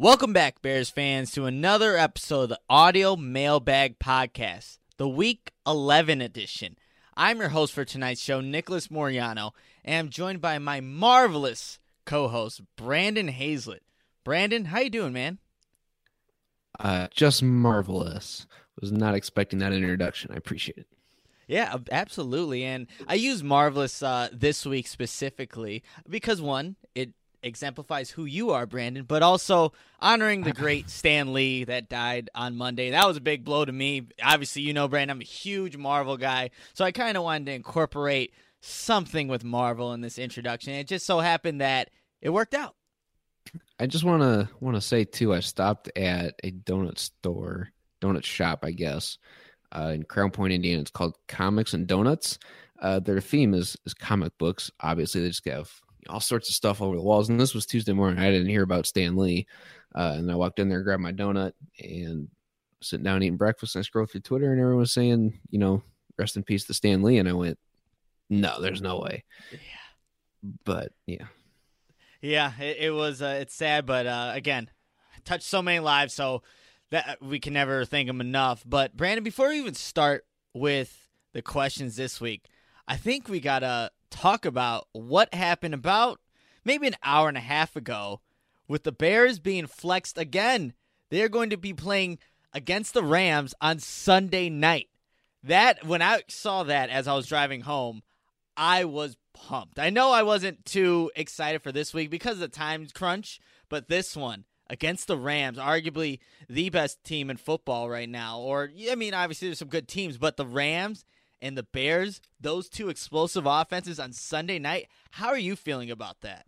Welcome back, Bears fans, to another episode of the Audio Mailbag Podcast, the Week 11 edition. I'm your host for tonight's show, Nicholas Moriano, and I'm joined by my marvelous co-host, Brandon Hazlett. Brandon, how you doing, man? Uh, just marvelous. Was not expecting that introduction. I appreciate it. Yeah, absolutely. And I use marvelous uh, this week specifically because one, it exemplifies who you are, Brandon, but also honoring the great Stan Lee that died on Monday. That was a big blow to me. Obviously, you know, Brandon, I'm a huge Marvel guy, so I kind of wanted to incorporate something with Marvel in this introduction. It just so happened that it worked out. I just want to want to say too. I stopped at a donut store, donut shop, I guess, uh, in Crown Point, Indiana. It's called Comics and Donuts. Uh, their theme is is comic books. Obviously, they just have all sorts of stuff over the walls. And this was Tuesday morning. I didn't hear about Stan Lee, uh, and I walked in there, grabbed my donut, and sitting down eating breakfast. And I scrolled through Twitter, and everyone was saying, you know, rest in peace to Stan Lee. And I went, no, there's no way. Yeah. But yeah. Yeah, it, it was. Uh, it's sad, but uh, again, touched so many lives, so that we can never thank him enough. But Brandon, before we even start with the questions this week, I think we gotta talk about what happened about maybe an hour and a half ago with the Bears being flexed again. They're going to be playing against the Rams on Sunday night. That when I saw that as I was driving home, I was pumped. I know I wasn't too excited for this week because of the time crunch, but this one against the Rams, arguably the best team in football right now. Or I mean, obviously there's some good teams, but the Rams and the Bears, those two explosive offenses on Sunday night. How are you feeling about that?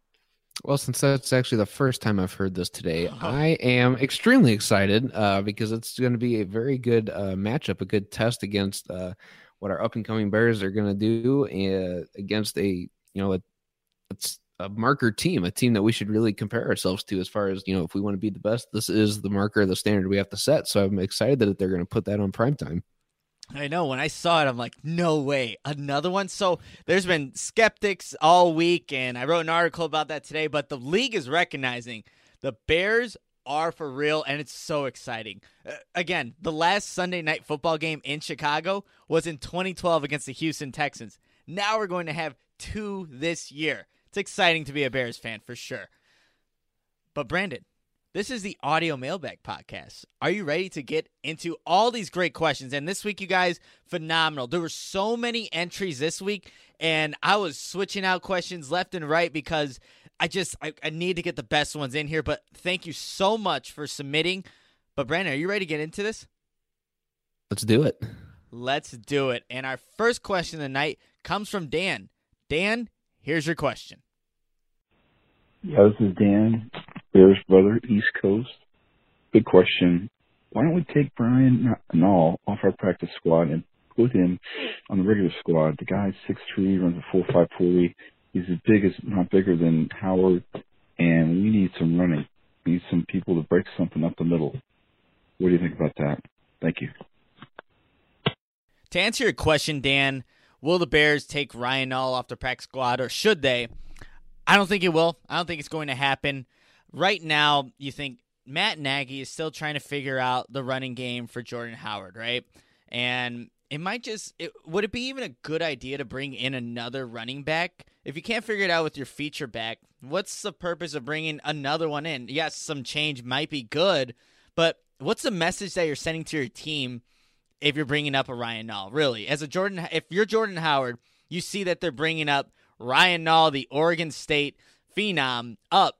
Well, since that's actually the first time I've heard this today, I am extremely excited uh, because it's going to be a very good uh, matchup, a good test against uh, what our up and coming Bears are going to do uh, against a you know a, it's a marker team, a team that we should really compare ourselves to as far as you know if we want to be the best. This is the marker, the standard we have to set. So I'm excited that they're going to put that on prime time. I know when I saw it, I'm like, no way, another one. So there's been skeptics all week, and I wrote an article about that today. But the league is recognizing the Bears are for real, and it's so exciting. Uh, again, the last Sunday night football game in Chicago was in 2012 against the Houston Texans. Now we're going to have two this year. It's exciting to be a Bears fan for sure. But Brandon, this is the audio mailbag podcast. Are you ready to get into all these great questions? And this week, you guys, phenomenal. There were so many entries this week, and I was switching out questions left and right because I just I, I need to get the best ones in here. But thank you so much for submitting. But Brandon, are you ready to get into this? Let's do it. Let's do it. And our first question of the night comes from Dan. Dan, here's your question. Yeah, this is Dan, Bears brother, East Coast. Good question. Why don't we take Brian Nall off our practice squad and put him on the regular squad? The guy's six three, runs a four five forty. He's as big as not bigger than Howard, and we need some running. We need some people to break something up the middle. What do you think about that? Thank you. To answer your question, Dan, will the Bears take Ryan Nall off the practice squad, or should they? I don't think it will. I don't think it's going to happen. Right now, you think Matt Nagy is still trying to figure out the running game for Jordan Howard, right? And it might just it, would it be even a good idea to bring in another running back? If you can't figure it out with your feature back what's the purpose of bringing another one in? Yes some change might be good but what's the message that you're sending to your team if you're bringing up a Ryan Nall really? As a Jordan if you're Jordan Howard you see that they're bringing up Ryan Nall the Oregon State phenom up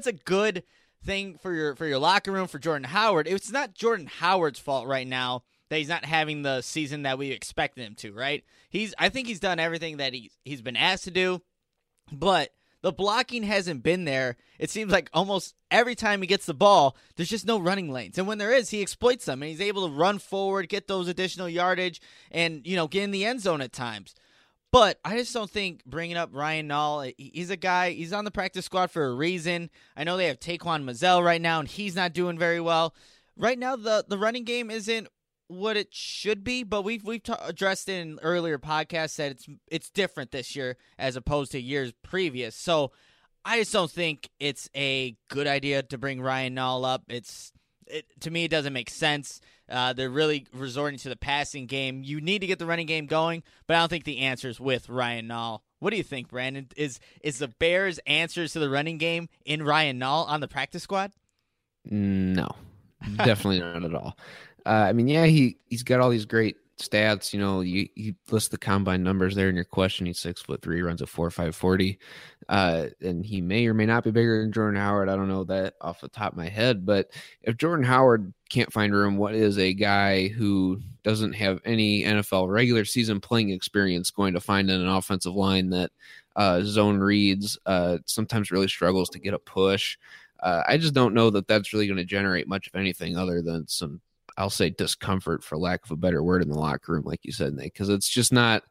it's a good thing for your for your locker room for Jordan Howard. It's not Jordan Howard's fault right now that he's not having the season that we expected him to, right? He's I think he's done everything that he's he's been asked to do, but the blocking hasn't been there. It seems like almost every time he gets the ball, there's just no running lanes. And when there is, he exploits them and he's able to run forward, get those additional yardage, and you know, get in the end zone at times. But I just don't think bringing up Ryan Nall, he's a guy, he's on the practice squad for a reason. I know they have Taquan Mizzell right now, and he's not doing very well. Right now, the, the running game isn't what it should be, but we've we've addressed in earlier podcasts that it's it's different this year as opposed to years previous. So I just don't think it's a good idea to bring Ryan Nall up. It's it, to me, it doesn't make sense. Uh, they're really resorting to the passing game. You need to get the running game going, but I don't think the answer is with Ryan Nall. What do you think, Brandon? Is is the Bears' answers to the running game in Ryan Nall on the practice squad? No, definitely not at all. Uh, I mean, yeah, he he's got all these great stats. You know, you, you list the combine numbers there in your question. He's six foot three, runs a four five forty, uh, and he may or may not be bigger than Jordan Howard. I don't know that off the top of my head, but if Jordan Howard can't find room, what is a guy who doesn't have any NFL regular season playing experience going to find in an offensive line that uh, zone reads, uh, sometimes really struggles to get a push. Uh, I just don't know that that's really going to generate much of anything other than some I'll say discomfort for lack of a better word in the locker room, like you said, Nate, because it's just not.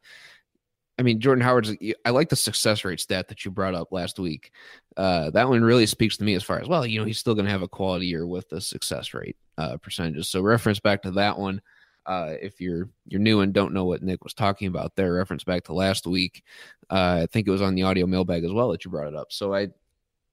I mean, Jordan Howard's. I like the success rate stat that you brought up last week. Uh, that one really speaks to me as far as well. You know, he's still going to have a quality year with the success rate uh, percentages. So reference back to that one. Uh, if you're you're new and don't know what Nick was talking about there, reference back to last week. Uh, I think it was on the audio mailbag as well that you brought it up. So I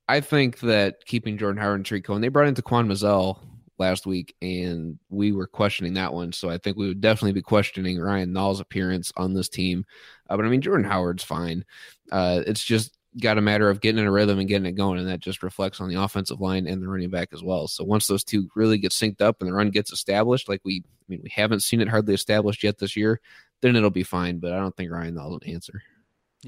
I think that keeping Jordan Howard and Tarik Cohen, they brought in Taquan Mizzell last week, and we were questioning that one. So I think we would definitely be questioning Ryan Nall's appearance on this team. Uh, but I mean, Jordan Howard's fine. Uh, it's just got a matter of getting in a rhythm and getting it going, and that just reflects on the offensive line and the running back as well. So once those two really get synced up and the run gets established, like we, I mean, we haven't seen it hardly established yet this year, then it'll be fine. But I don't think Ryan Nall's an answer.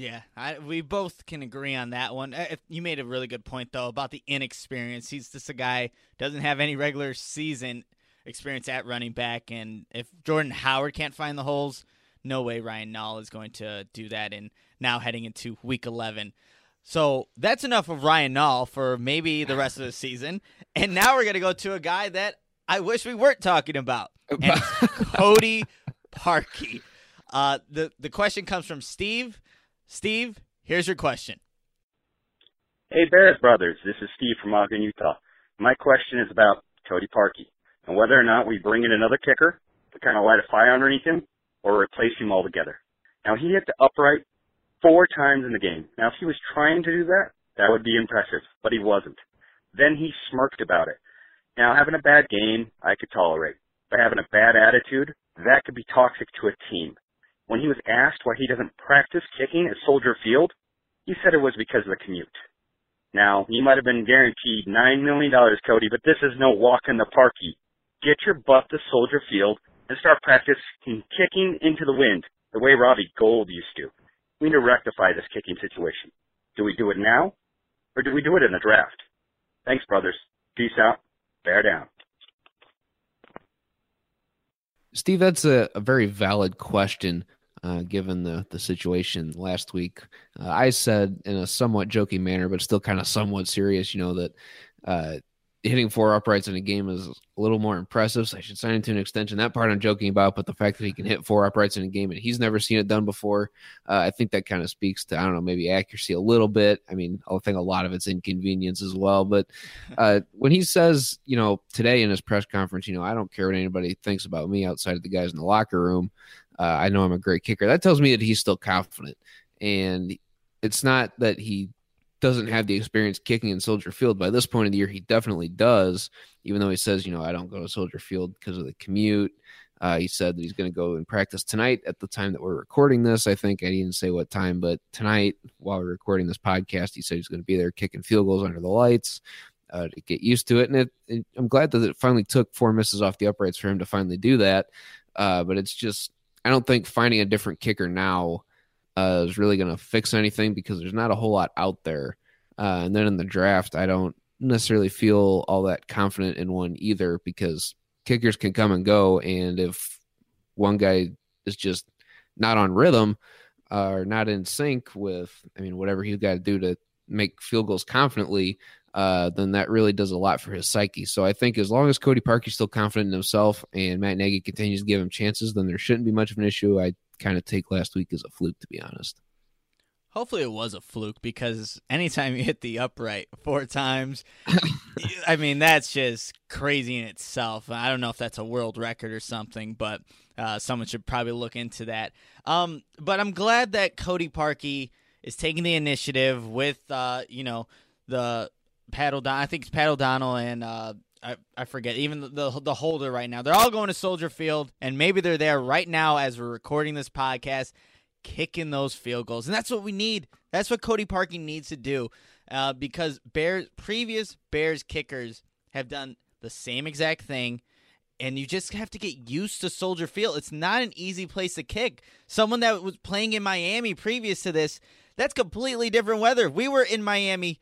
Yeah, I, we both can agree on that one. Uh, you made a really good point though about the inexperience. He's just a guy doesn't have any regular season experience at running back, and if Jordan Howard can't find the holes, no way Ryan Nall is going to do that. And now heading into Week 11, so that's enough of Ryan Nall for maybe the rest of the season. And now we're gonna go to a guy that I wish we weren't talking about, Cody Parkey. Uh, the the question comes from Steve. Steve, here's your question. Hey, Bears Brothers. This is Steve from Ogden, Utah. My question is about Cody Parkey and whether or not we bring in another kicker to kind of light a fire underneath him or replace him altogether. Now, he hit the upright four times in the game. Now, if he was trying to do that, that would be impressive, but he wasn't. Then he smirked about it. Now, having a bad game, I could tolerate. But having a bad attitude, that could be toxic to a team. When he was asked why he doesn't practice kicking at Soldier Field, he said it was because of the commute. Now, you might have been guaranteed $9 million, Cody, but this is no walk in the parky. Get your butt to Soldier Field and start practicing kicking into the wind the way Robbie Gould used to. We need to rectify this kicking situation. Do we do it now, or do we do it in the draft? Thanks, brothers. Peace out. Bear down. Steve, that's a, a very valid question uh, given the the situation last week. Uh, I said in a somewhat joking manner, but still kind of somewhat serious, you know, that uh, hitting four uprights in a game is a little more impressive. So I should sign him to an extension. That part I'm joking about, but the fact that he can hit four uprights in a game and he's never seen it done before, uh, I think that kind of speaks to I don't know maybe accuracy a little bit. I mean, I think a lot of it's inconvenience as well. But uh, when he says, you know, today in his press conference, you know, I don't care what anybody thinks about me outside of the guys in the locker room. Uh, I know I'm a great kicker. That tells me that he's still confident, and it's not that he doesn't have the experience kicking in Soldier Field. By this point of the year, he definitely does, even though he says, you know, I don't go to Soldier Field because of the commute. Uh, he said that he's going to go and practice tonight at the time that we're recording this. I think I didn't say what time, but tonight, while we're recording this podcast, he said he's going to be there kicking field goals under the lights uh, to get used to it. And it, it, I'm glad that it finally took four misses off the uprights for him to finally do that. Uh, but it's just, I don't think finding a different kicker now uh, is really going to fix anything because there's not a whole lot out there. Uh, and then in the draft, I don't necessarily feel all that confident in one either because kickers can come and go. And if one guy is just not on rhythm uh, or not in sync with, I mean, whatever he's got to do to make field goals confidently, uh, then that really does a lot for his psyche. So I think as long as Cody Parkey's still confident in himself and Matt Nagy continues to give him chances, then there shouldn't be much of an issue. I kind of take last week as a fluke, to be honest. Hopefully it was a fluke because anytime you hit the upright four times, I mean that's just crazy in itself. I don't know if that's a world record or something, but uh, someone should probably look into that. Um, but I'm glad that Cody Parkey is taking the initiative with uh, you know the Pat O'Donnell. I think it's Pat O'Donnell and uh, I, I forget even the, the, the holder right now. They're all going to Soldier Field, and maybe they're there right now as we're recording this podcast, kicking those field goals, and that's what we need. That's what Cody Parkey needs to do, uh, because Bears previous Bears kickers have done the same exact thing. And you just have to get used to Soldier Field. It's not an easy place to kick. Someone that was playing in Miami previous to this, that's completely different weather. We were in Miami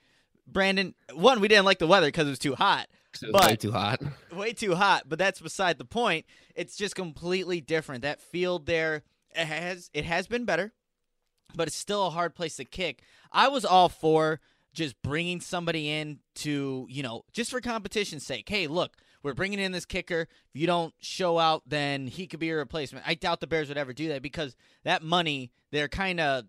Brandon, one, we didn't like the weather because it was too hot. It was way too hot. Way too hot, but that's beside the point. It's just completely different. That field there it has it has been better, but it's still a hard place to kick. I was all for just bringing somebody in to, you know, just for competition's sake. Hey, look, we're bringing in this kicker. If you don't show out, then he could be a replacement. I doubt the Bears would ever do that because that money, they're kind of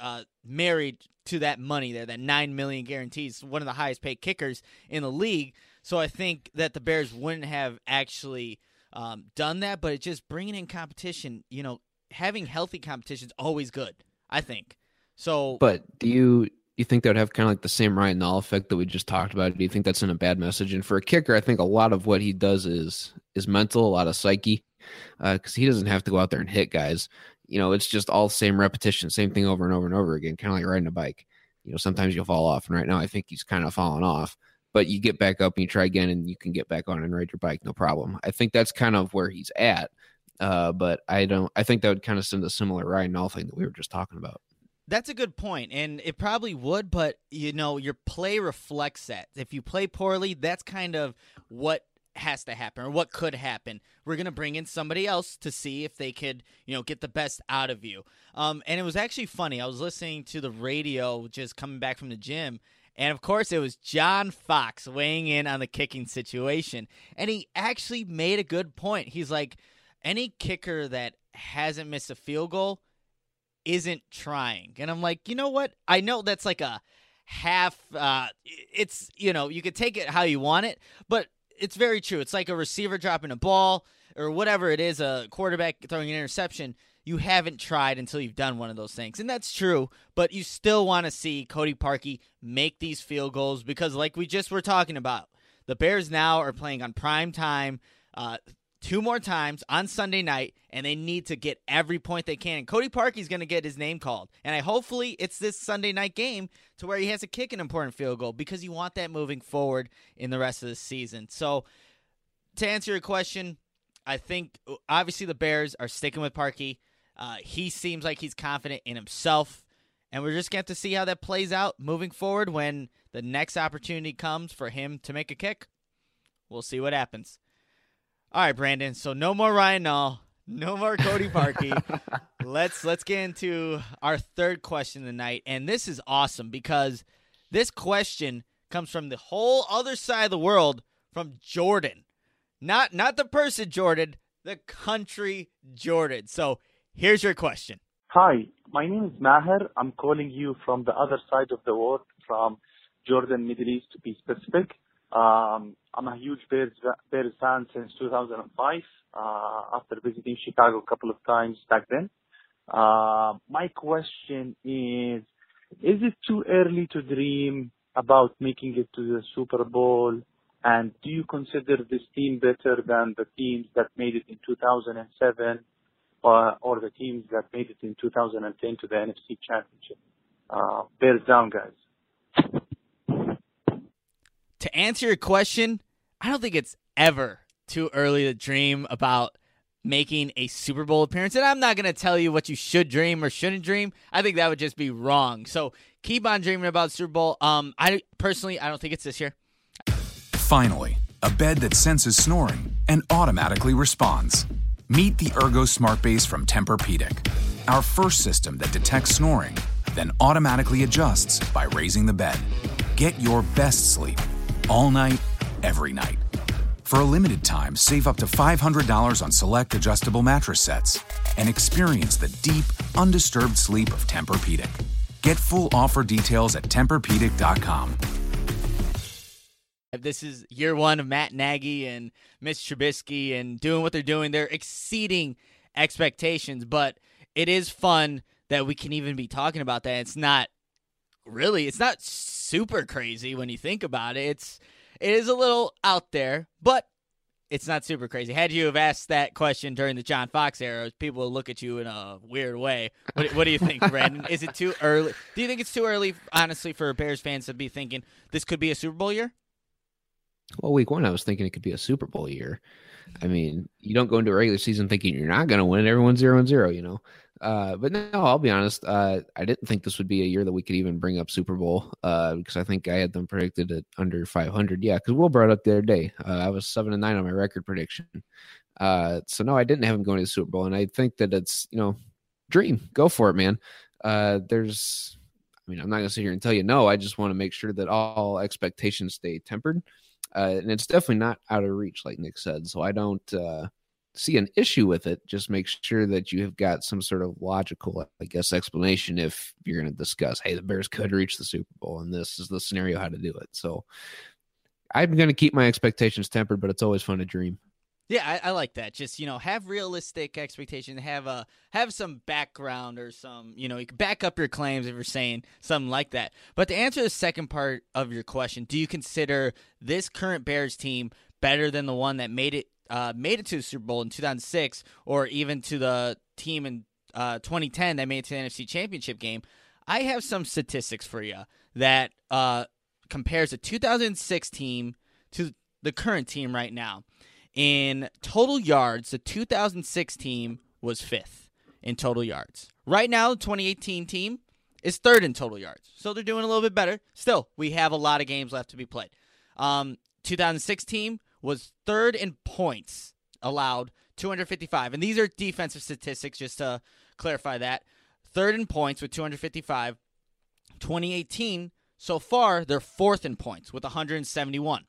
uh, married to that money there, that nine million guarantees, one of the highest paid kickers in the league. So I think that the Bears wouldn't have actually um, done that, but it's just bringing in competition. You know, having healthy competition is always good. I think. So, but do you you think that would have kind of like the same Ryan Nall effect that we just talked about? Do you think that's in a bad message? And for a kicker, I think a lot of what he does is is mental, a lot of psyche, because uh, he doesn't have to go out there and hit guys. You know, it's just all the same repetition, same thing over and over and over again, kind of like riding a bike. You know, sometimes you'll fall off, and right now I think he's kind of fallen off but you get back up and you try again and you can get back on and ride your bike no problem i think that's kind of where he's at uh, but i don't i think that would kind of send a similar ryan Nall thing that we were just talking about that's a good point, and it probably would, but you know, your play reflects that. If you play poorly, that's kind of what has to happen or what could happen. We're gonna bring in somebody else to see if they could, you know, get the best out of you. Um, and it was actually funny. I was listening to the radio just coming back from the gym, and of course, it was John Fox weighing in on the kicking situation. And he actually made a good point. He's like, any kicker that hasn't missed a field goal isn't trying. And I'm like, you know what? I know that's like a half. Uh, it's you know you could take it how you want it, but it's very true. It's like a receiver dropping a ball or whatever it is, a quarterback throwing an interception. You haven't tried until you've done one of those things, and that's true. But you still want to see Cody Parkey make these field goals because, like we just were talking about, the Bears now are playing on prime time. Uh, two more times on Sunday night, and they need to get every point they can. Cody Parkey's going to get his name called, and I hopefully it's this Sunday night game to where he has to kick an important field goal because you want that moving forward in the rest of the season. So, to answer your question, I think obviously the Bears are sticking with Parkey. Uh, he seems like he's confident in himself, and we're just going to have to see how that plays out moving forward when the next opportunity comes for him to make a kick. We'll see what happens. All right, Brandon. So no more Ryan Nall, no more Cody Parkey. let's let's get into our third question tonight, and this is awesome because this question comes from the whole other side of the world, from Jordan, not not the person Jordan, the country Jordan. So here's your question. Hi, my name is Maher. I'm calling you from the other side of the world, from Jordan, Middle East to be specific. Um, I'm a huge Bears, Bears fan since 2005, uh, after visiting Chicago a couple of times back then. Uh, my question is, is it too early to dream about making it to the Super Bowl? And do you consider this team better than the teams that made it in 2007 or, or the teams that made it in 2010 to the NFC Championship? Uh, Bears down, guys to answer your question, I don't think it's ever too early to dream about making a Super Bowl appearance. And I'm not going to tell you what you should dream or shouldn't dream. I think that would just be wrong. So keep on dreaming about Super Bowl. Um, I personally, I don't think it's this year. Finally, a bed that senses snoring and automatically responds. Meet the Ergo Smart Base from Tempur-Pedic, our first system that detects snoring, then automatically adjusts by raising the bed. Get your best sleep all night, every night. For a limited time, save up to $500 on select adjustable mattress sets and experience the deep, undisturbed sleep of Tempur-Pedic. Get full offer details at TempurPedic.com. This is year one of Matt Nagy and Mitch Trubisky and doing what they're doing. They're exceeding expectations, but it is fun that we can even be talking about that. It's not really, it's not super crazy when you think about it. It's it is a little out there, but it's not super crazy. Had you have asked that question during the John Fox era, people would look at you in a weird way. What, what do you think, Brandon? is it too early? Do you think it's too early, honestly, for Bears fans to be thinking this could be a Super Bowl year? Well, week one, I was thinking it could be a Super Bowl year. I mean, you don't go into a regular season thinking you're not going to win. Everyone's zero and zero, you know. Uh, but no, I'll be honest. Uh, I didn't think this would be a year that we could even bring up Super Bowl uh, because I think I had them predicted at under 500. Yeah, because Will brought up the other day. Uh, I was seven and nine on my record prediction. Uh, so no, I didn't have them going to the Super Bowl, and I think that it's you know, dream, go for it, man. Uh, there's, I mean, I'm not gonna sit here and tell you no. I just want to make sure that all expectations stay tempered, and it's definitely not out of reach, like Nick said. So I don't see an issue with it, just make sure that you have got some sort of logical, I guess, explanation if you're going to discuss, hey, the Bears could reach the Super Bowl and this is the scenario how to do it. So I'm going to keep my expectations tempered, but it's always fun to dream. Yeah, I, I, like that. Just you know, have realistic expectations. Have a have some background or some you know, you can back up your claims if you're saying something like that. But to answer the second part of your question, do you consider this current Bears team better than the one that made it uh, made it to the Super Bowl in 2006, or even to the team in uh, 2010 that made it to the NFC Championship game, I have some statistics for you that uh, compares the 2006 team to the current team right now. In total yards, the 2006 team was fifth in total yards. Right now, the 2018 team is third in total yards. So they're doing a little bit better. Still, we have a lot of games left to be played. Um, 2006 team was third in points allowed, 255. And these are defensive statistics, just to clarify that. Third in points with 255. 2018, so far, they're fourth in points with 171.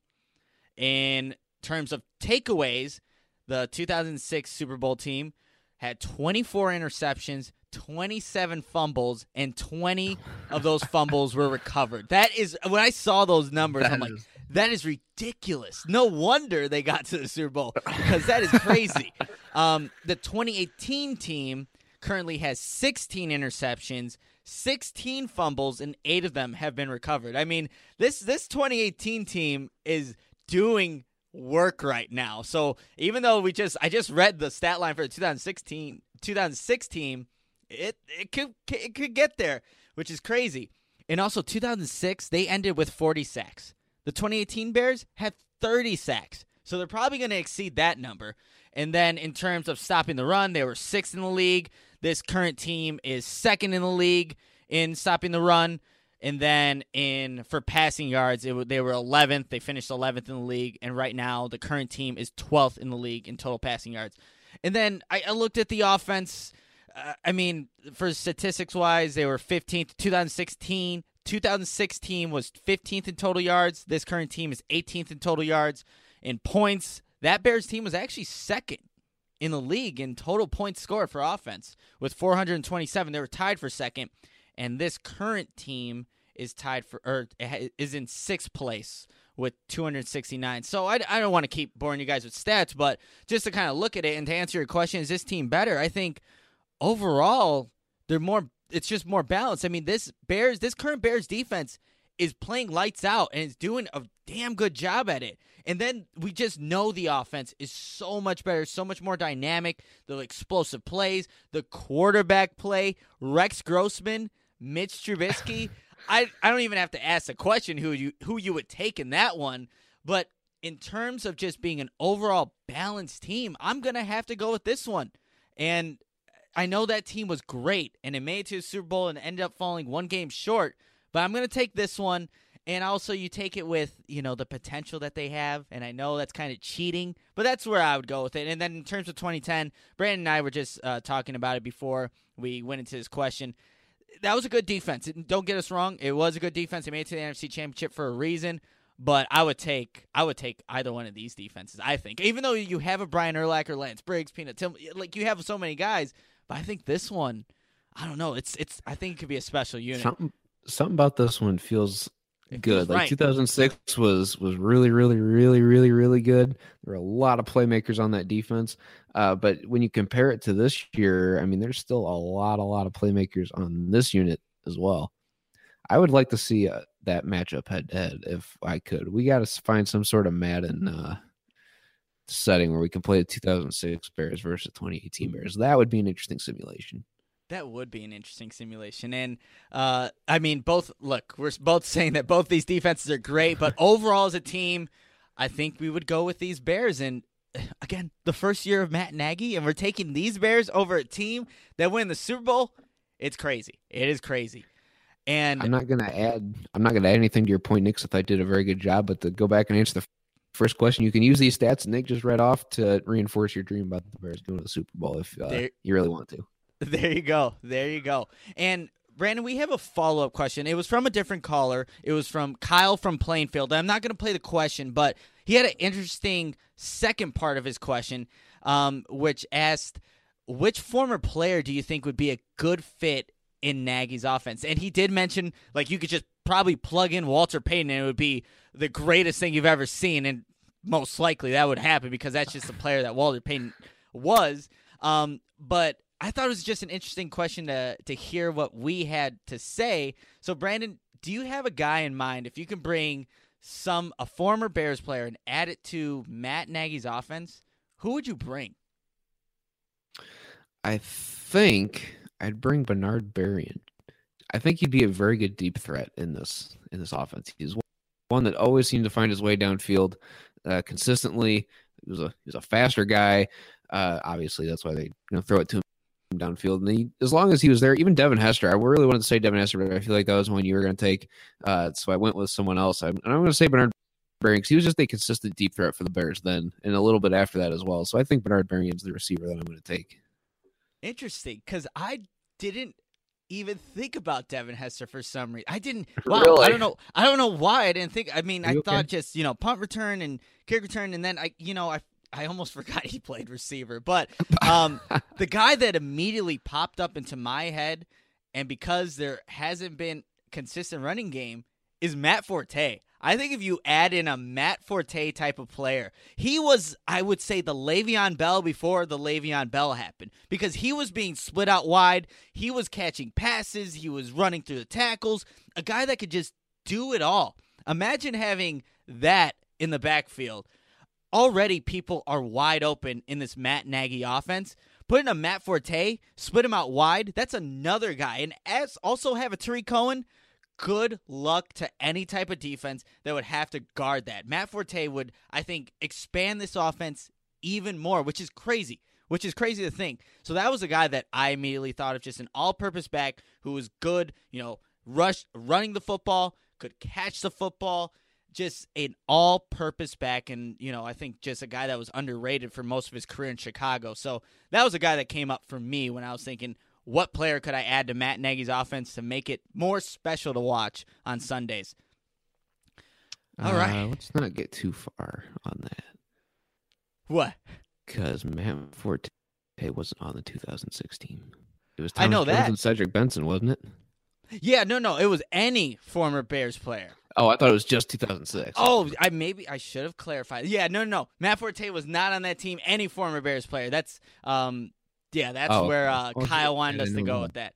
In terms of takeaways, the 2006 Super Bowl team had 24 interceptions 27 fumbles, and 20 of those fumbles were recovered. That is when I saw those numbers, That I'm like, is- that is ridiculous. No wonder they got to the Super Bowl because that is crazy. um, the 2018 team currently has 16 interceptions, 16 fumbles, and eight of them have been recovered. I mean, this this 2018 team is doing work right now. So even though we just I just read the stat line for the 2016 2006 team, it it could it could get there, which is crazy. And also 2006 they ended with 40 sacks. The 2018 Bears had 30 sacks. So they're probably going to exceed that number. And then in terms of stopping the run, they were 6th in the league. This current team is second in the league in stopping the run. And then in for passing yards, it, they were 11th. They finished 11th in the league, and right now the current team is 12th in the league in total passing yards. And then I, I looked at the offense. Uh, I mean, for statistics wise, they were 15th. 2016, 2016 was 15th in total yards. This current team is 18th in total yards. In points, that Bears team was actually second in the league in total points scored for offense with 427. They were tied for second, and this current team is tied for or is in sixth place with 269. So I, I don't want to keep boring you guys with stats, but just to kind of look at it and to answer your question, is this team better? I think overall they're more. It's just more balanced. I mean, this Bears, this current Bears defense is playing lights out and is doing a damn good job at it. And then we just know the offense is so much better, so much more dynamic. The explosive plays, the quarterback play, Rex Grossman, Mitch Trubisky. I, I don't even have to ask the question who you who you would take in that one, but in terms of just being an overall balanced team, I'm gonna have to go with this one. And I know that team was great and it made it to the Super Bowl and ended up falling one game short, but I'm going to take this one. And also, you take it with you know the potential that they have, and I know that's kind of cheating, but that's where I would go with it. And then in terms of 2010, Brandon and I were just uh, talking about it before we went into this question. That was a good defense. Don't get us wrong; it was a good defense. They made it to the NFC Championship for a reason. But I would take I would take either one of these defenses. I think, even though you have a Brian Urlacher, Lance Briggs, Peanut Tillman, like you have so many guys, but I think this one, I don't know. It's it's. I think it could be a special unit. Something something about this one feels It good. Like right. 2006 was was really really really really really good. There were a lot of playmakers on that defense. Uh, but when you compare it to this year, I mean, there's still a lot a lot of playmakers on this unit as well. I would like to see uh, that matchup head to head if I could. We got to find some sort of Madden uh, setting where we can play the 2006 Bears versus 2018 Bears. That would be an interesting simulation. That would be an interesting simulation. And uh, I mean, both look, we're both saying that both these defenses are great, but overall as a team, I think we would go with these Bears. And again, the first year of Matt Nagy, and we're taking these Bears over a team that win the Super Bowl. It's crazy. It is crazy. And I'm not gonna add. I'm not gonna add anything to your point, Nick. Since I did a very good job, but to go back and answer the first question, you can use these stats Nick just read off to reinforce your dream about the Bears going to the Super Bowl if uh, There- you really want to. There you go. There you go. And Brandon, we have a follow up question. It was from a different caller. It was from Kyle from Plainfield. I'm not going to play the question, but he had an interesting second part of his question, um, which asked, "Which former player do you think would be a good fit in Nagy's offense?" And he did mention, like, you could just probably plug in Walter Payton, and it would be the greatest thing you've ever seen, and most likely that would happen because that's just the player that Walter Payton was. Um, but I thought it was just an interesting question to to hear what we had to say. So, Brandon, do you have a guy in mind? If you can bring some a former Bears player and add it to Matt Nagy's offense, who would you bring? I think I'd bring Bernard Berrian. I think he'd be a very good deep threat in this in this offense. He's one that always seemed to find his way downfield uh, consistently. He was a he was a faster guy. Uh, obviously, that's why they you know throw it to him downfield. And he, as long as he was there, even Devin Hester, I really wanted to say Devin Hester, but I feel like that was one you were going to take. Uh, so I went with someone else. I'm, and I'm going to say Bernard because he was just a consistent deep threat for the Bears then, and a little bit after that as well. So I think Bernard Berrian's the receiver that I'm going to take. Interesting, because I didn't even think about Devin Hester for some reason. I didn't. Wow, I don't know. I don't know why I didn't think. I mean, I you thought just you know punt return and kick return, and then I you know I I almost forgot he played receiver. But um, the guy that immediately popped up into my head, and because there hasn't been consistent running game, is Matt Forte. I think if you add in a Matt Forte type of player, he was, I would say, the Le'Veon Bell before the Le'Veon Bell happened because he was being split out wide. He was catching passes. He was running through the tackles. A guy that could just do it all. Imagine having that in the backfield. Already, people are wide open in this Matt Nagy offense. Putting a Matt Forte, split him out wide, that's another guy. And as also have a Tarik Cohen good luck to any type of defense that would have to guard that. Matt Forte would, I think, expand this offense even more, which is crazy. Which is crazy to think. So that was a guy that I immediately thought of just an all-purpose back who was good, you know, rush running the football, could catch the football, just an all-purpose back and, you know, I think just a guy that was underrated for most of his career in Chicago. So that was a guy that came up for me when I was thinking what player could I add to Matt Nagy's offense to make it more special to watch on Sundays? All right. Uh, let's not get too far on that. What? Because Matt Forte wasn't on the 2016. It was I know Jones that. and Cedric Benson, wasn't it? Yeah, no, no, it was any former Bears player. Oh, I thought it was just 2006. Oh, I maybe I should have clarified. Yeah, no, no, no. Matt Forte was not on that team. Any former Bears player. That's um, yeah, that's Oh, where uh, okay. Kyle wanted us to go with that.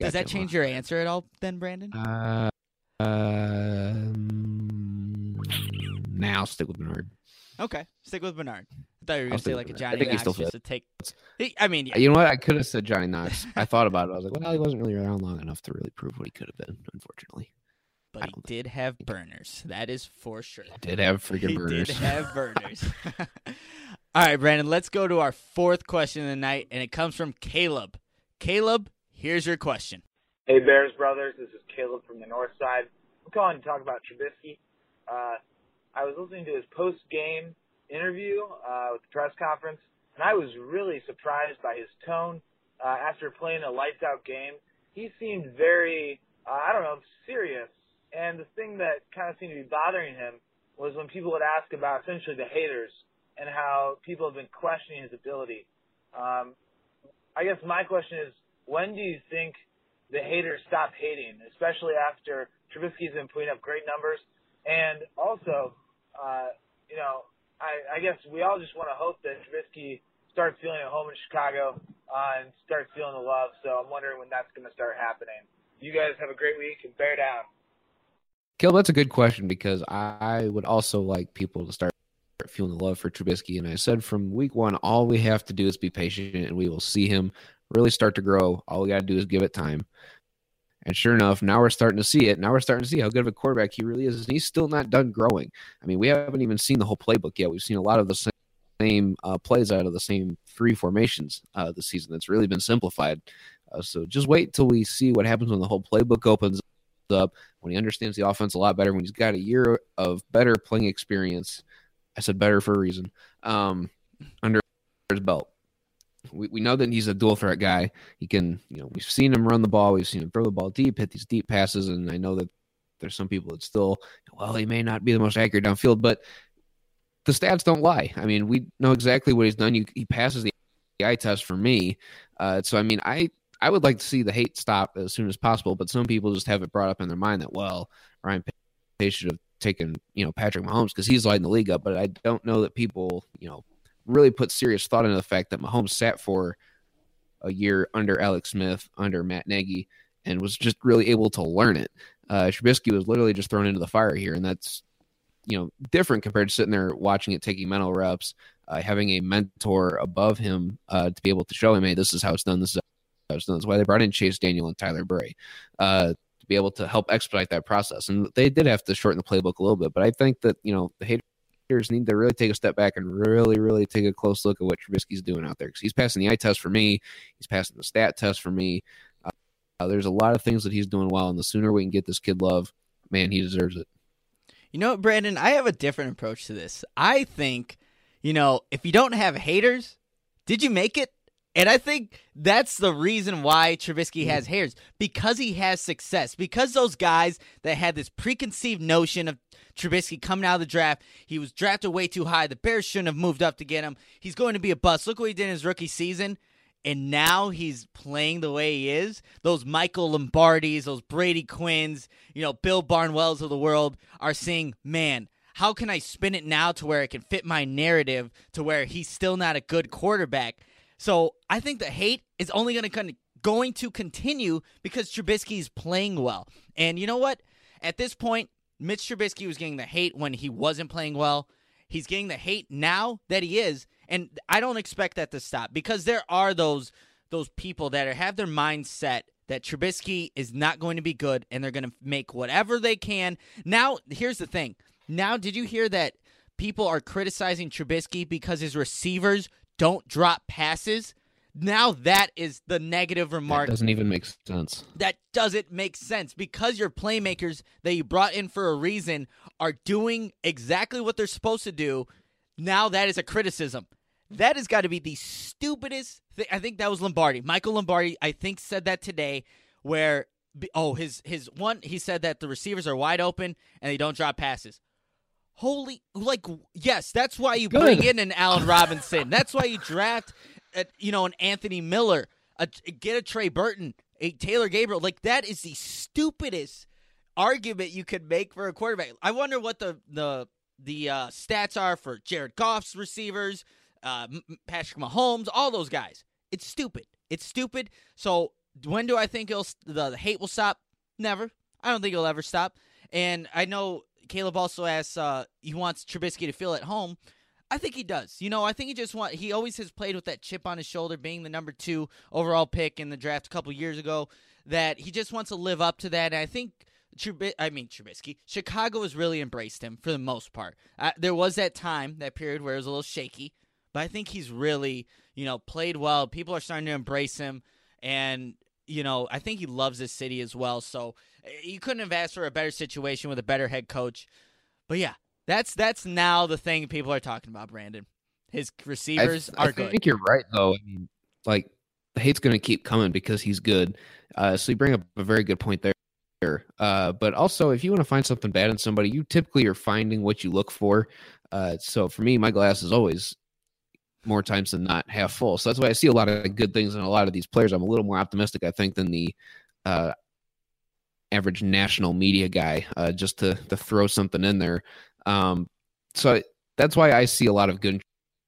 Does that change your answer at all, then, Brandon? Uh, um, now stick with Bernard. Okay, stick with Bernard. I thought you were gonna say like a Bernard. I Johnny think he Knox still just to take. I mean, yeah, You know what? I could have said Johnny Knox. I thought about it. I was like, well, he wasn't really around long enough to really prove what he could have been, unfortunately. but he did have burners. That is for sure. He Did have freaking burners. he did have burners. All right, Brandon, let's go to our fourth question of the night, and it comes from Caleb. Caleb, here's your question. Hey Bears brothers, this is Caleb from the North Side. I'm calling to talk about Trubisky. Uh, I was listening to his post game interview uh, with the press conference, and I was really surprised by his tone uh, after playing a lights out game. He seemed very, uh, I don't know, serious. And the thing that kind of seemed to be bothering him was when people would ask about essentially the haters and how people have been questioning his ability. Um, I guess my question is, when do you think the haters stop hating, especially after Trubisky's been putting up great numbers. And also, uh, you know, I, I guess we all just want to hope that Trubisky starts feeling at home in Chicago uh, and starts feeling the love. So I'm wondering when that's going to start happening. You guys have a great week and bear down. Kill, that's a good question because I would also like people to start feeling the love for Trubisky. And I said from week one, all we have to do is be patient and we will see him really start to grow. All we got to do is give it time. And sure enough, now we're starting to see it. Now we're starting to see how good of a quarterback he really is. And he's still not done growing. I mean, we haven't even seen the whole playbook yet. We've seen a lot of the same, uh, plays out of the same three formations uh, this season. That's really been simplified. Uh, so just wait till we see what happens when the whole playbook opens up, when he understands the offense a lot better, when he's got a year of better playing experience. I said better for a reason. Um, under his belt. We, we know that he's a dual threat guy. He can, you know, we've seen him run the ball, we've seen him throw the ball deep, hit these deep passes, and I know that there's some people that still, well, he may not be the most accurate downfield, but the stats don't lie. I mean, we know exactly what he's done. You, he passes the eye test for me. Uh, so I mean, I I would like to see the hate stop as soon as possible, but some people just have it brought up in their mind that well, Ryan Pace should have taken you know Patrick Mahomes because he's lighting the league up. But I don't know that people you know really put serious thought into the fact that Mahomes sat for a year under Alex Smith, under Matt Nagy, and was just really able to learn it. Uh, Trubisky was literally just thrown into the fire here, and that's you know different compared to sitting there watching it, taking mental reps, uh, having a mentor above him uh, to be able to show him, hey, this is how it's done. This is how it's done. That's why they brought in Chase Daniel and Tyler Bray uh, to be able to help expedite that process. And they did have to shorten the playbook a little bit, but I think that you know the haters need to really take a step back and really, really take a close look at what Trubisky's doing out there because he's passing the eye test for me. He's passing the stat test for me. Uh, there's a lot of things that he's doing well, and the sooner we can get this kid love, man, he deserves it. You know Brandon? I have a different approach to this. I think, you know, if you don't have haters, did you make it? And I think that's the reason why Trubisky mm. has hairs because he has success. Because those guys that had this preconceived notion of Trubisky coming out of the draft, he was drafted way too high. The Bears shouldn't have moved up to get him. He's going to be a bust. Look what he did in his rookie season. And now he's playing the way he is. Those Michael Lombardis, those Brady Quinns, you know, Bill Barnwells of the world are saying, man, how can I spin it now to where it can fit my narrative to where he's still not a good quarterback? So I think the hate is only going to going to continue because Trubisky is playing well. And you know what? At this point, Mitch Trubisky was getting the hate when he wasn't playing well. He's getting the hate now that he is, and I don't expect that to stop because there are those those people that are, have their mindset that Trubisky is not going to be good and they're going to make whatever they can. Now, here's the thing. Now, did you hear that people are criticizing Trubisky because his receivers don't drop passes? Now that is the negative remark. That doesn't even make sense. That doesn't make sense because your playmakers that you brought in for a reason are doing exactly what they're supposed to do. Now that is a criticism. That has got to be the stupidest thing. I think that was Lombardi. Michael Lombardi, I think, said that today where oh his his one he said that the receivers are wide open and they don't drop passes. Holy like yes, that's why you Good. bring in an Allen Robinson. that's why you draft a, you know an Anthony Miller, a, get a Trey Burton, a Taylor Gabriel. Like that is the stupidest argument you could make for a quarterback. I wonder what the the the uh, stats are for Jared Goff's receivers, uh, Patrick Mahomes, all those guys. It's stupid. It's stupid. So when do I think it'll the, the hate will stop? Never. I don't think it'll ever stop. And I know Caleb also asks uh, he wants Trubisky to feel at home. I think he does. You know, I think he just want he always has played with that chip on his shoulder, being the number two overall pick in the draft a couple years ago. That he just wants to live up to that. And I think Trubisky, I mean Trubisky, Chicago has really embraced him for the most part. Uh, there was that time, that period where it was a little shaky, but I think he's really, you know, played well. People are starting to embrace him, and you know, I think he loves this city as well. So you couldn't have asked for a better situation with a better head coach. But yeah, that's that's now the thing people are talking about. Brandon, his receivers I, are I good. I think you're right, though. I mean, like the hate's going to keep coming because he's good. Uh, so you bring up a very good point there. Uh, but also, if you want to find something bad in somebody, you typically are finding what you look for. Uh, so for me, my glass is always more times than not half full. So that's why I see a lot of good things in a lot of these players. I'm a little more optimistic, I think, than the uh, average national media guy. Uh, just to to throw something in there. Um, so that's why I see a lot of good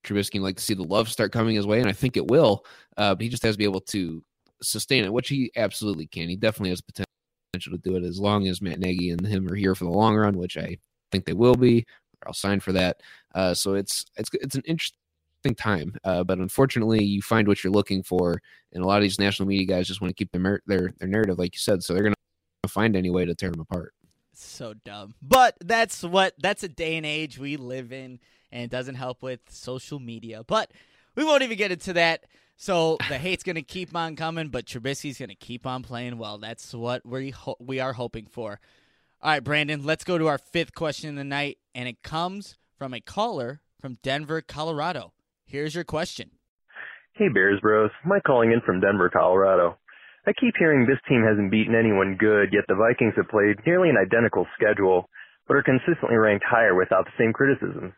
Trubisky. like to see the love start coming his way, and I think it will. Uh, but he just has to be able to sustain it, which he absolutely can. He definitely has potential to do it as long as Matt Nagy and him are here for the long run, which I think they will be. I'll sign for that. Uh, so it's it's it's an interesting time, uh, but unfortunately, you find what you're looking for, and a lot of these national media guys just want to keep their their their narrative, like you said. So they're gonna find any way to tear them apart. So dumb, but that's what that's a day and age we live in, and it doesn't help with social media. But we won't even get into that. So the hate's gonna keep on coming, but Trubisky's gonna keep on playing well. That's what we ho- we are hoping for. All right, Brandon, let's go to our fifth question of the night, and it comes from a caller from Denver, Colorado. Here's your question. Hey Bears Bros, Mike calling in from Denver, Colorado. I keep hearing this team hasn't beaten anyone good, yet the Vikings have played nearly an identical schedule, but are consistently ranked higher without the same criticism.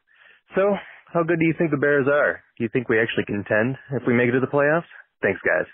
So, how good do you think the Bears are? Do you think we actually contend if we make it to the playoffs? Thanks, guys.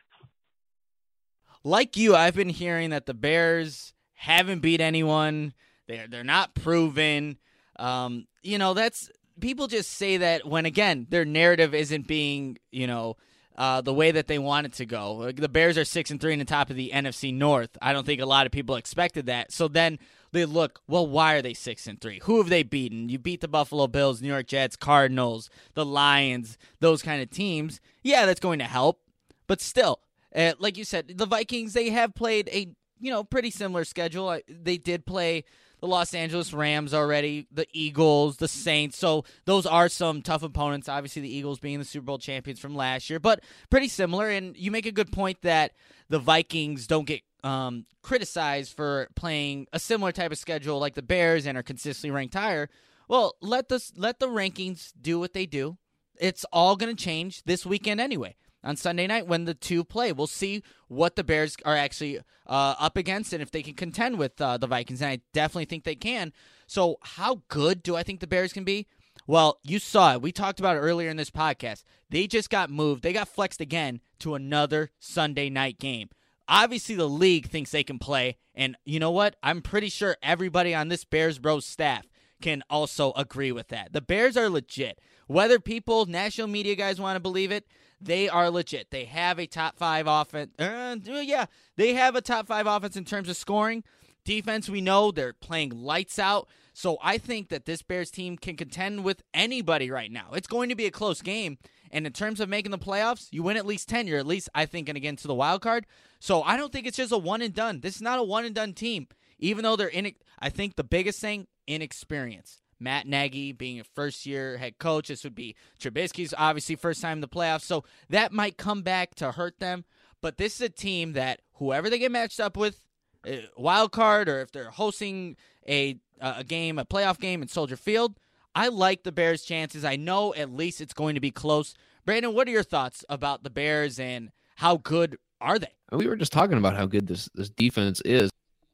Like you, I've been hearing that the Bears haven't beat anyone. They're they're not proven. Um, you know, that's people just say that when again their narrative isn't being, you know, uh, the way that they want it to go. Like, the Bears are six and three in the top of the NFC North. I don't think a lot of people expected that. So then they look, well, why are they six and three? Who have they beaten? You beat the Buffalo Bills, New York Jets, Cardinals, the Lions, those kind of teams. Yeah, that's going to help, but still, uh, like you said, the Vikings they have played a you know pretty similar schedule. They did play the Los Angeles Rams already, the Eagles, the Saints. So those are some tough opponents. Obviously, the Eagles being the Super Bowl champions from last year, but pretty similar. And you make a good point that the Vikings don't get um, criticized for playing a similar type of schedule like the Bears and are consistently ranked higher. Well, let the let the rankings do what they do. It's all going to change this weekend anyway. On Sunday night when the two play. We'll see what the Bears are actually uh, up against and if they can contend with uh, the Vikings. And I definitely think they can. So, how good do I think the Bears can be? Well, you saw it. We talked about it earlier in this podcast. They just got moved. They got flexed again to another Sunday night game. Obviously, the league thinks they can play. And you know what? I'm pretty sure everybody on this Bears Bros staff can also agree with that. The Bears are legit. Whether people, national media guys want to believe it, they are legit. They have a top five offense. Uh, yeah, they have a top five offense in terms of scoring. Defense, we know they're playing lights out. So I think that this Bears team can contend with anybody right now. It's going to be a close game. And in terms of making the playoffs, you win at least 10. You're at least, I think, going to get into the wild card. So I don't think it's just a one and done. This is not a one and done team. Even though they're in, I think the biggest thing, inexperience. Matt Nagy being a first year head coach. This would be Trubisky's obviously first time in the playoffs. So that might come back to hurt them. But this is a team that whoever they get matched up with, uh, wild card, or if they're hosting a uh, a game, a playoff game in Soldier Field, I like the Bears' chances. I know at least it's going to be close. Brandon, what are your thoughts about the Bears and how good are they? We were just talking about how good this this defense is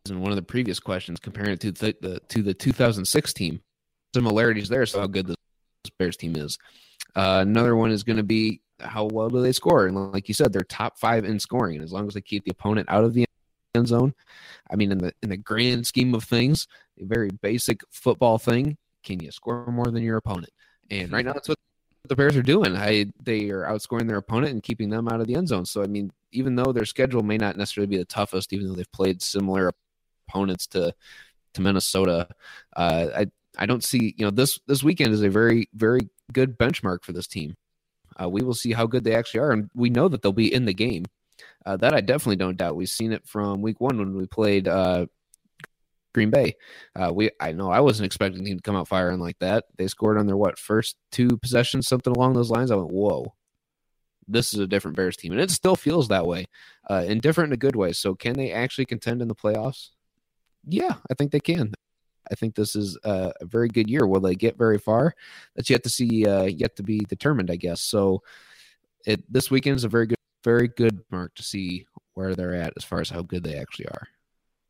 in one of the previous questions, comparing it to the, the to the 2006 team. Similarities there, so how good this Bears team is. Uh, another one is going to be how well do they score? And like you said, they're top five in scoring, and as long as they keep the opponent out of the end zone, I mean, in the in the grand scheme of things, a very basic football thing. Can you score more than your opponent? And right now, that's what the Bears are doing. I they are outscoring their opponent and keeping them out of the end zone. So I mean, even though their schedule may not necessarily be the toughest, even though they've played similar opponents to to Minnesota, uh, I I don't see you know this this weekend is a very very good benchmark for this team. Uh, we will see how good they actually are, and we know that they'll be in the game. Uh, that I definitely don't doubt. We've seen it from week one when we played uh, Green Bay. Uh, we I know I wasn't expecting him to come out firing like that. They scored on their what first two possessions, something along those lines. I went, whoa, this is a different Bears team, and it still feels that way, uh, and different in a good way. So can they actually contend in the playoffs? Yeah, I think they can. I think this is a, a very good year. Will they get very far? That's yet to see, uh, yet to be determined, I guess. So it this weekend is a very good, very good mark to see where they're at as far as how good they actually are.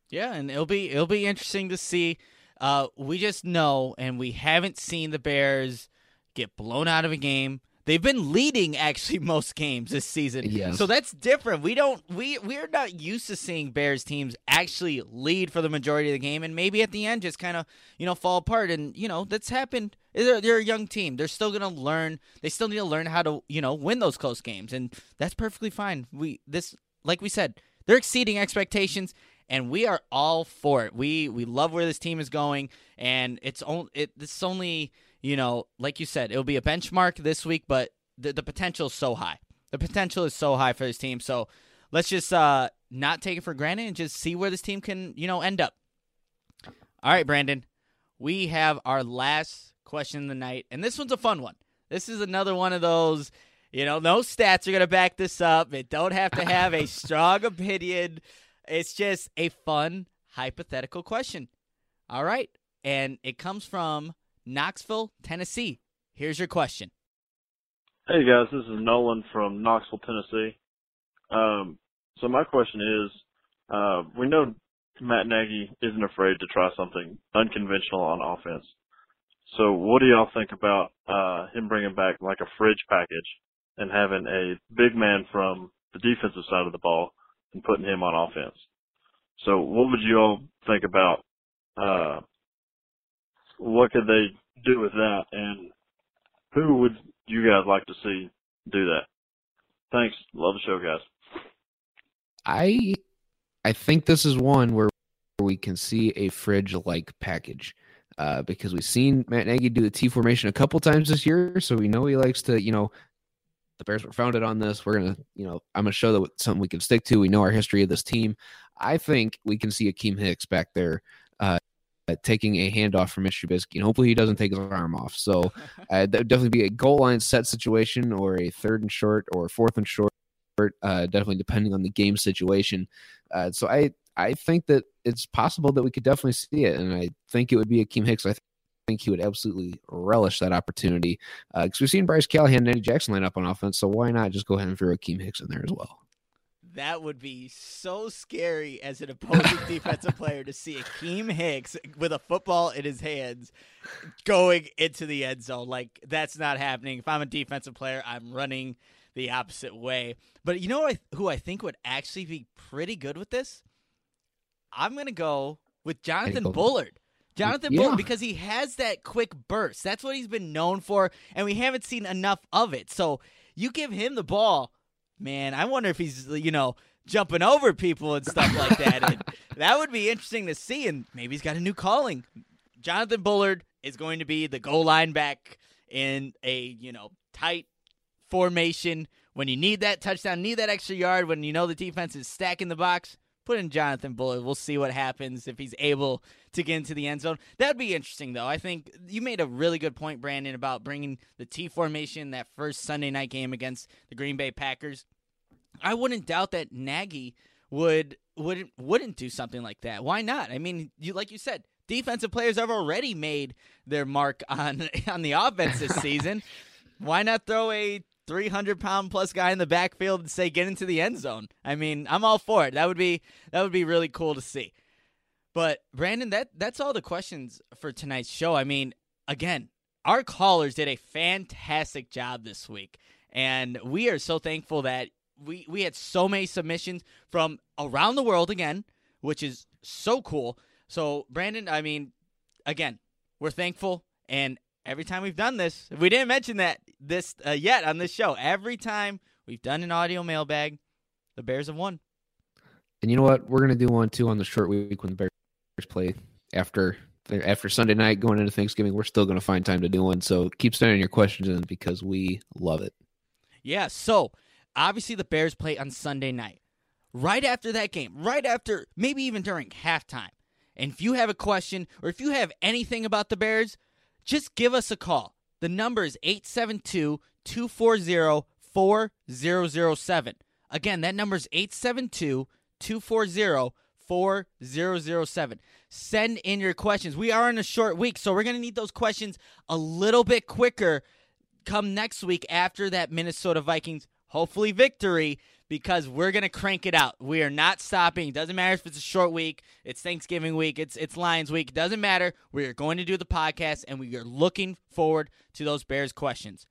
Yeah, and it'll be it'll be interesting to see. Uh, we just know, and we haven't seen the Bears get blown out of a game. They've been leading actually most games this season. Yes. So that's different. We don't we we're not used to seeing Bears teams actually lead for the majority of the game and maybe at the end just kind of, you know, fall apart and you know, that's happened. They're, they're a young team. They're still going to learn. They still need to learn how to, you know, win those close games and that's perfectly fine. We this like we said, they're exceeding expectations and we are all for it. We we love where this team is going, and it's only it. This only you know, like you said, it'll be a benchmark this week, but the the potential is so high. The potential is so high for this team. So let's just uh not take it for granted and just see where this team can you know end up. All right, Brandon, we have our last question of the night, and this one's a fun one. This is another one of those. You know, no stats are going to back this up. It don't have to have a strong opinion. It's just a fun hypothetical question. All right. And it comes from Knoxville, Tennessee. Here's your question. Hey guys, this is Nolan from Knoxville, Tennessee. Um, so my question is, uh, we know Matt Nagy isn't afraid to try something unconventional on offense. So what do y'all think about uh, him bringing back like a fridge package and having a big man from the defensive side of the ball and putting him on offense. So what would you all think about uh what could they do with that and who would you guys like to see do that? Thanks. Love the show guys. I I think this is one where we can see a fridge like package. Uh, because we've seen Matt Nagy do the T formation a couple times this year, so we know he likes to, you know, the Bears were founded on this. We're gonna, you know, I'm gonna show that something we can stick to. We know our history of this team. I think we can see Akiem Hicks back there uh, taking a handoff from Mr. Trubisky, and hopefully he doesn't take his arm off. So uh, that would definitely be a goal line set situation, or a third and short, or fourth and short. Uh, definitely depending on the game situation. Uh, so I I think that it's possible that we could definitely see it, and I think it would be Akiem Hicks. I think think he would absolutely relish that opportunity because uh, we've seen Bryce Callahan and Eddie Jackson line up on offense. So why not just go ahead and throw Akiem Hicks in there as well? That would be so scary as an opposing defensive player to see Akiem Hicks with a football in his hands going into the end zone. Like that's not happening. If I'm a defensive player, I'm running the opposite way. But you know who I think would actually be pretty good with this? I'm gonna go with Jonathan Bullard. Jonathan yeah. Bullard because he has that quick burst. That's what he's been known for, and we haven't seen enough of it. So you give him the ball, man. I wonder if he's you know jumping over people and stuff like that. and that would be interesting to see. And maybe he's got a new calling. Jonathan Bullard is going to be the goal line back in a you know tight formation when you need that touchdown, need that extra yard, when you know the defense is stacking the box put in Jonathan Bullard. We'll see what happens if he's able to get into the end zone. That'd be interesting, though. I think you made a really good point, Brandon, about bringing the T formation that first Sunday night game against the Green Bay Packers. I wouldn't doubt that Nagy would wouldn't wouldn't do something like that. Why not? I mean, you like you said, defensive players have already made their mark on on the offense this season. Why not throw a 300 pound plus guy in the backfield and say get into the end zone. I mean, I'm all for it. That would be that would be really cool to see. But Brandon, that that's all the questions for tonight's show. I mean, again, our callers did a fantastic job this week, and we are so thankful that we we had so many submissions from around the world again, which is so cool. So, Brandon, I mean, again, we're thankful and every time we've done this, we didn't mention that this uh, yet on this show. Every time we've done an audio mailbag, the Bears have won. And you know what? We're gonna do one too on the short week when the Bears play after after Sunday night going into Thanksgiving. We're still gonna find time to do one. So keep sending your questions in because we love it. Yeah. So obviously the Bears play on Sunday night. Right after that game, right after maybe even during halftime. And if you have a question or if you have anything about the Bears, just give us a call. The number is 872 240 4007. Again, that number is 872 240 4007. Send in your questions. We are in a short week, so we're going to need those questions a little bit quicker come next week after that Minnesota Vikings, hopefully, victory because we're gonna crank it out. We are not stopping. It doesn't matter if it's a short week, it's Thanksgiving week, it's it's Lions week. It doesn't matter. We are going to do the podcast, and we are looking forward to those Bears questions.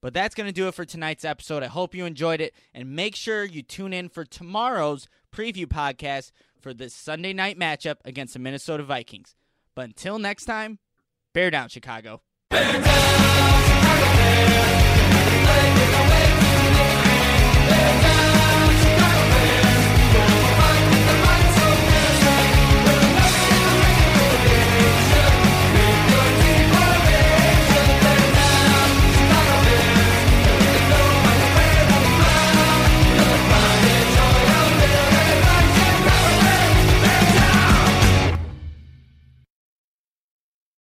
But that's to do it for tonight's episode. I hope you enjoyed it, and make sure you tune in for tomorrow's preview podcast for this Sunday night matchup against the Minnesota Vikings. But until next time, bear down, Chicago. Bear down!